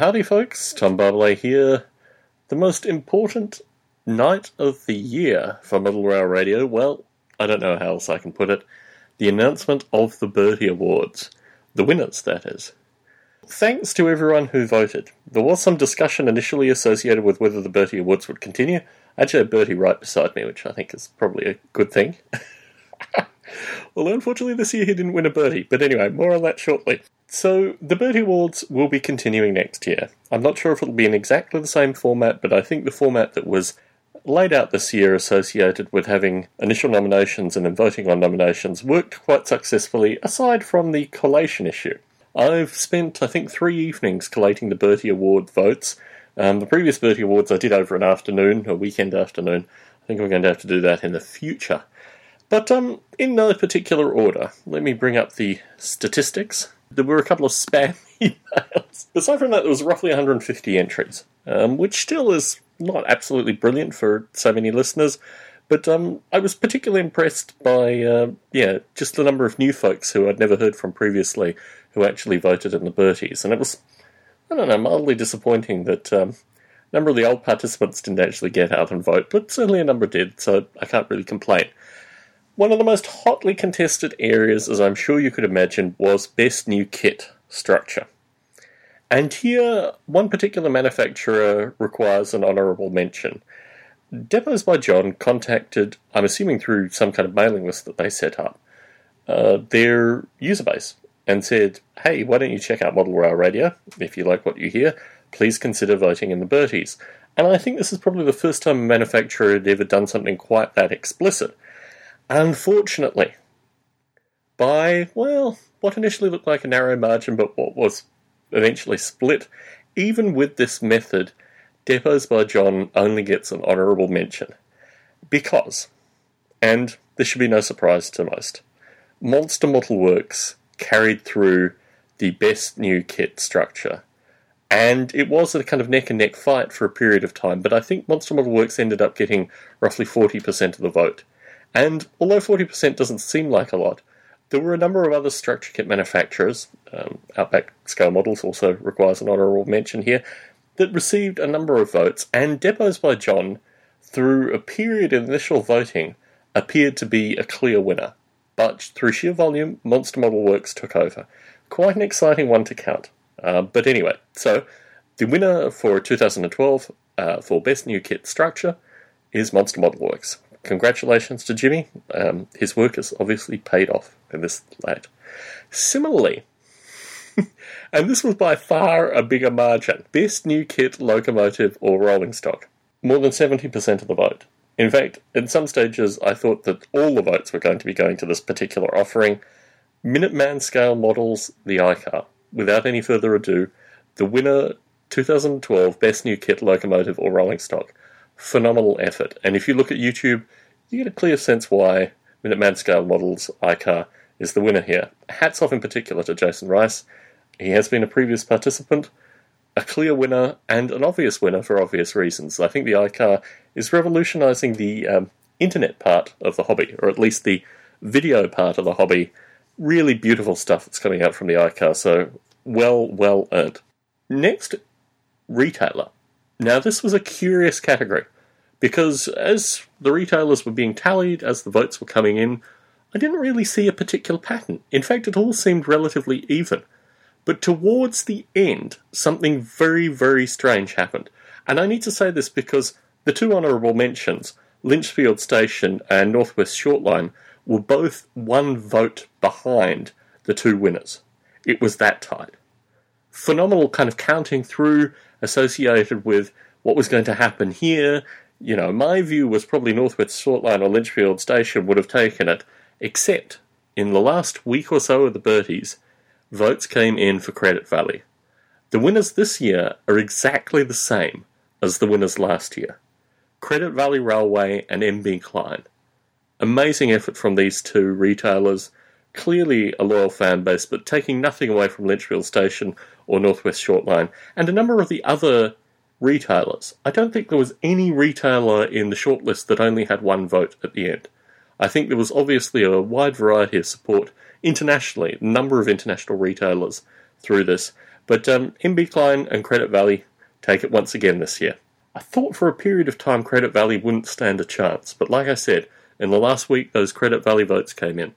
Howdy, folks. Tom Barbalet here. The most important night of the year for Model Rail Radio. Well, I don't know how else I can put it. The announcement of the Bertie Awards. The winners, that is. Thanks to everyone who voted. There was some discussion initially associated with whether the Bertie Awards would continue. I actually Bertie right beside me, which I think is probably a good thing. Although unfortunately this year he didn't win a Bertie. But anyway, more on that shortly. So, the Bertie Awards will be continuing next year. I'm not sure if it'll be in exactly the same format, but I think the format that was laid out this year associated with having initial nominations and then voting on nominations worked quite successfully, aside from the collation issue. I've spent, I think, three evenings collating the Bertie Award votes. Um, the previous Bertie Awards I did over an afternoon, a weekend afternoon. I think we're going to have to do that in the future. But um, in no particular order, let me bring up the statistics there were a couple of spam emails. Aside from that, there was roughly 150 entries, um, which still is not absolutely brilliant for so many listeners. But um, I was particularly impressed by, uh, yeah, just the number of new folks who I'd never heard from previously who actually voted in the Berties. And it was, I don't know, mildly disappointing that um, a number of the old participants didn't actually get out and vote, but certainly a number did, so I can't really complain. One of the most hotly contested areas, as I'm sure you could imagine, was best new kit structure. And here, one particular manufacturer requires an honourable mention. Depots by John contacted, I'm assuming through some kind of mailing list that they set up, uh, their user base and said, hey, why don't you check out Model Rail Radio? If you like what you hear, please consider voting in the Berties. And I think this is probably the first time a manufacturer had ever done something quite that explicit. Unfortunately, by, well, what initially looked like a narrow margin, but what was eventually split, even with this method, Depots by John only gets an honourable mention. Because, and this should be no surprise to most, Monster Model Works carried through the best new kit structure. And it was a kind of neck and neck fight for a period of time, but I think Monster Model Works ended up getting roughly 40% of the vote. And although 40% doesn't seem like a lot, there were a number of other structure kit manufacturers, um, Outback Scale Models also requires an honourable mention here, that received a number of votes, and Depots by John, through a period of initial voting, appeared to be a clear winner. But through sheer volume, Monster Model Works took over. Quite an exciting one to count. Uh, but anyway, so the winner for 2012 uh, for Best New Kit Structure is Monster Model Works congratulations to Jimmy. Um, his work has obviously paid off in this light. Similarly, and this was by far a bigger margin, best new kit, locomotive, or rolling stock. More than 70% of the vote. In fact, in some stages, I thought that all the votes were going to be going to this particular offering. Minuteman scale models, the iCar. Without any further ado, the winner 2012 Best New Kit, Locomotive, or Rolling Stock phenomenal effort. And if you look at YouTube, you get a clear sense why Minuteman Scale Models iCar is the winner here. Hats off in particular to Jason Rice. He has been a previous participant, a clear winner, and an obvious winner for obvious reasons. I think the iCar is revolutionizing the um, internet part of the hobby, or at least the video part of the hobby. Really beautiful stuff that's coming out from the iCar, so well, well earned. Next, retailer. Now, this was a curious category because as the retailers were being tallied, as the votes were coming in, I didn't really see a particular pattern. In fact, it all seemed relatively even. But towards the end, something very, very strange happened. And I need to say this because the two honourable mentions, Lichfield Station and Northwest Shortline, were both one vote behind the two winners. It was that tight. Phenomenal kind of counting through associated with what was going to happen here. You know, my view was probably Northwest Shortline or Lichfield Station would have taken it, except in the last week or so of the Berties, votes came in for Credit Valley. The winners this year are exactly the same as the winners last year Credit Valley Railway and MB Klein. Amazing effort from these two retailers. Clearly a loyal fan base, but taking nothing away from Lichfield Station or Northwest Shortline, and a number of the other retailers. I don't think there was any retailer in the shortlist that only had one vote at the end. I think there was obviously a wide variety of support internationally, a number of international retailers through this, But um, MB Klein and Credit Valley take it once again this year. I thought for a period of time Credit Valley wouldn't stand a chance, but like I said, in the last week those Credit Valley votes came in.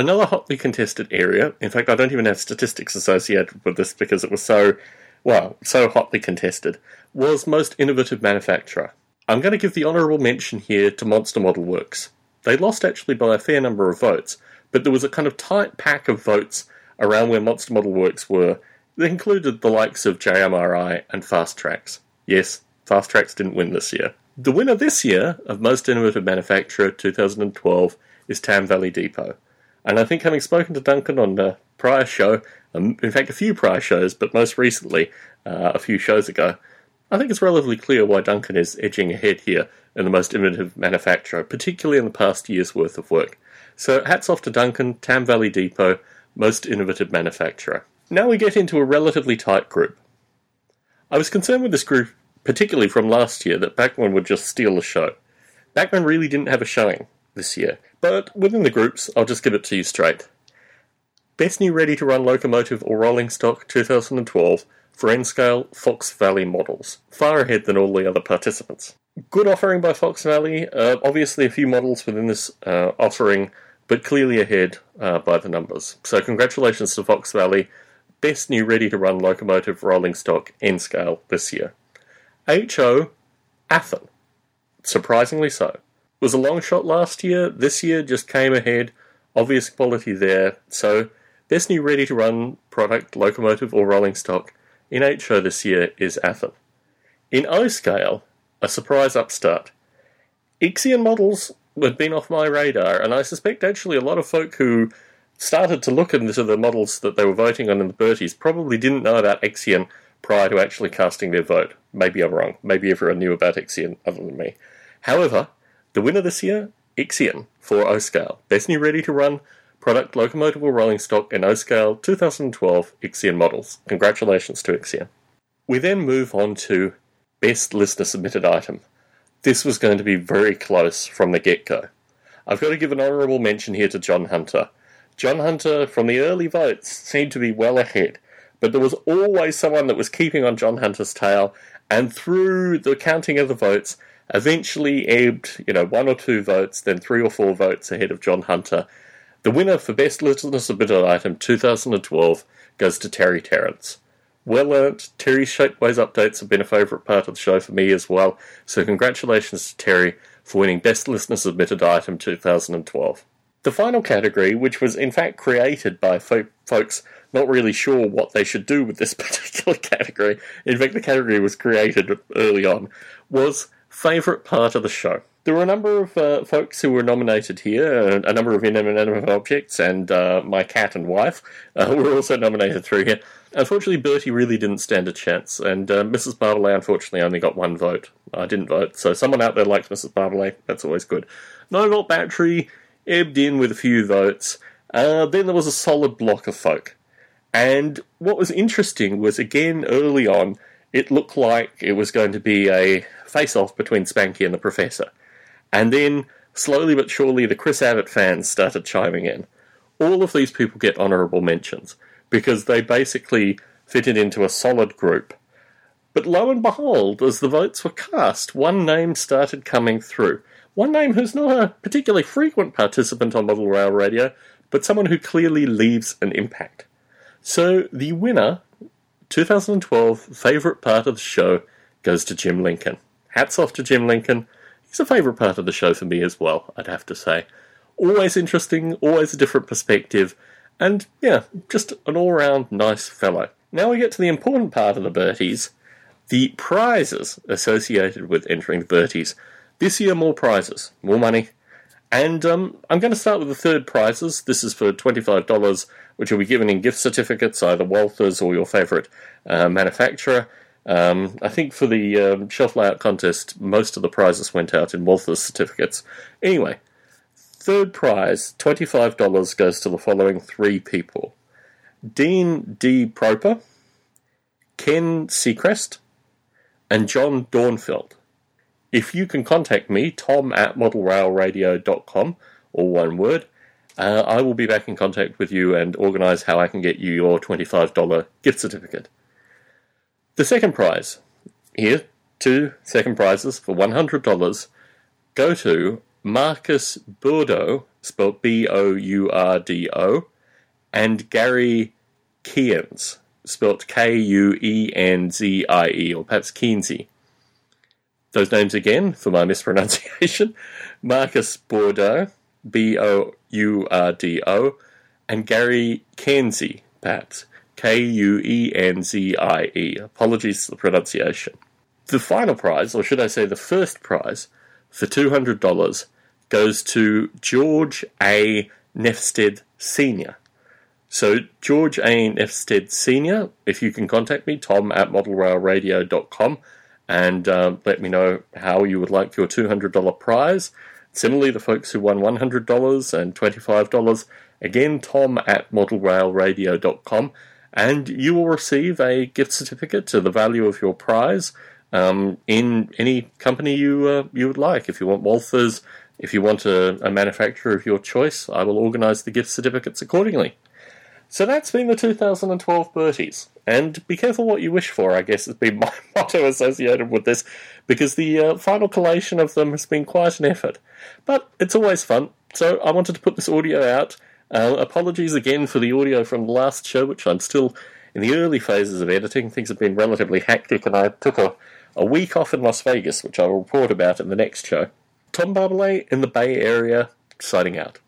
Another hotly contested area, in fact, I don't even have statistics associated with this because it was so, well, so hotly contested, was Most Innovative Manufacturer. I'm going to give the honourable mention here to Monster Model Works. They lost actually by a fair number of votes, but there was a kind of tight pack of votes around where Monster Model Works were that included the likes of JMRI and Fast Tracks. Yes, Fast Tracks didn't win this year. The winner this year of Most Innovative Manufacturer 2012 is Tam Valley Depot. And I think having spoken to Duncan on a prior show, um, in fact a few prior shows, but most recently uh, a few shows ago, I think it's relatively clear why Duncan is edging ahead here in the most innovative manufacturer, particularly in the past year's worth of work. So hats off to Duncan, Tam Valley Depot, most innovative manufacturer. Now we get into a relatively tight group. I was concerned with this group, particularly from last year, that Bachmann would just steal the show. Bachmann really didn't have a showing this year, but within the groups, I'll just give it to you straight. Best new ready to run locomotive or rolling stock 2012 for N-scale Fox Valley models, far ahead than all the other participants. Good offering by Fox Valley, uh, obviously a few models within this uh, offering, but clearly ahead uh, by the numbers. So congratulations to Fox Valley, best new ready to run locomotive rolling stock N-scale this year. HO, Athearn, surprisingly so was a long shot last year. This year just came ahead. Obvious quality there. So, best new ready to run product, locomotive or rolling stock in HO this year is Athearn. In O scale, a surprise upstart. Ixion models had been off my radar, and I suspect actually a lot of folk who started to look into the models that they were voting on in the Berties probably didn't know about Ixion prior to actually casting their vote. Maybe I'm wrong. Maybe everyone knew about Ixion other than me. However, the winner this year, Ixion for O-Scale. Best new ready to run product locomotive rolling stock in O-Scale 2012 Ixion models. Congratulations to Ixion. We then move on to best listener submitted item. This was going to be very close from the get go. I've got to give an honourable mention here to John Hunter. John Hunter, from the early votes, seemed to be well ahead, but there was always someone that was keeping on John Hunter's tail, and through the counting of the votes, eventually ebbed, you know, one or two votes, then three or four votes ahead of John Hunter. The winner for Best Listener Submitted Item 2012 goes to Terry Terrence. Well earned. Terry's Shapeways updates have been a favourite part of the show for me as well, so congratulations to Terry for winning Best Listener Submitted Item 2012. The final category, which was in fact created by fo- folks not really sure what they should do with this particular category, in fact, the category was created early on, was favourite part of the show. There were a number of uh, folks who were nominated here, a number of inanimate objects, and uh, my cat and wife uh, were also nominated through here. Unfortunately, Bertie really didn't stand a chance, and uh, Mrs. Bartley unfortunately only got one vote. I didn't vote, so someone out there likes Mrs. Bartley. That's always good. No Volt Battery ebbed in with a few votes. Uh, then there was a solid block of folk. And what was interesting was, again, early on, it looked like it was going to be a face off between Spanky and the Professor. And then, slowly but surely, the Chris Abbott fans started chiming in. All of these people get honourable mentions because they basically fitted into a solid group. But lo and behold, as the votes were cast, one name started coming through. One name who's not a particularly frequent participant on Model Rail Radio, but someone who clearly leaves an impact. So the winner 2012 favourite part of the show goes to Jim Lincoln. Hats off to Jim Lincoln. He's a favourite part of the show for me as well, I'd have to say. Always interesting, always a different perspective, and yeah, just an all round nice fellow. Now we get to the important part of the Berties the prizes associated with entering the Berties. This year, more prizes, more money. And um, I'm going to start with the third prizes. This is for $25 which will be given in gift certificates, either Walthers or your favourite uh, manufacturer. Um, I think for the um, shelf layout contest, most of the prizes went out in Walthers certificates. Anyway, third prize, $25, goes to the following three people Dean D. Proper, Ken Seacrest, and John Dornfeld. If you can contact me, tom at modelrailradio.com, all one word, uh, I will be back in contact with you and organise how I can get you your $25 gift certificate. The second prize here, two second prizes for $100 go to Marcus Bourdo, spelled B O U R D O, and Gary Kuenzie, spelled K U E N Z I E, or perhaps Keensey. Those names again for my mispronunciation Marcus Bourdo, B O U R D O, and Gary Kuenzie, perhaps K U E N Z I E. Apologies for the pronunciation. The final prize, or should I say the first prize, for $200 goes to George A. Nefsted Sr. So, George A. Nefsted Sr., if you can contact me, tom at modelrailradio.com, and um, let me know how you would like your $200 prize. Similarly, the folks who won $100 and $25, again, tom at modelrailradio.com, and you will receive a gift certificate to the value of your prize um, in any company you uh, you would like. If you want Walthers, if you want a, a manufacturer of your choice, I will organise the gift certificates accordingly. So that's been the 2012 Berties. And be careful what you wish for, I guess, has been my motto associated with this, because the uh, final collation of them has been quite an effort. But it's always fun, so I wanted to put this audio out. Uh, apologies again for the audio from the last show, which I'm still in the early phases of editing. Things have been relatively hectic, and I took a, a week off in Las Vegas, which I will report about in the next show. Tom Barbalet in the Bay Area, signing out.